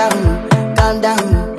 down, calm down.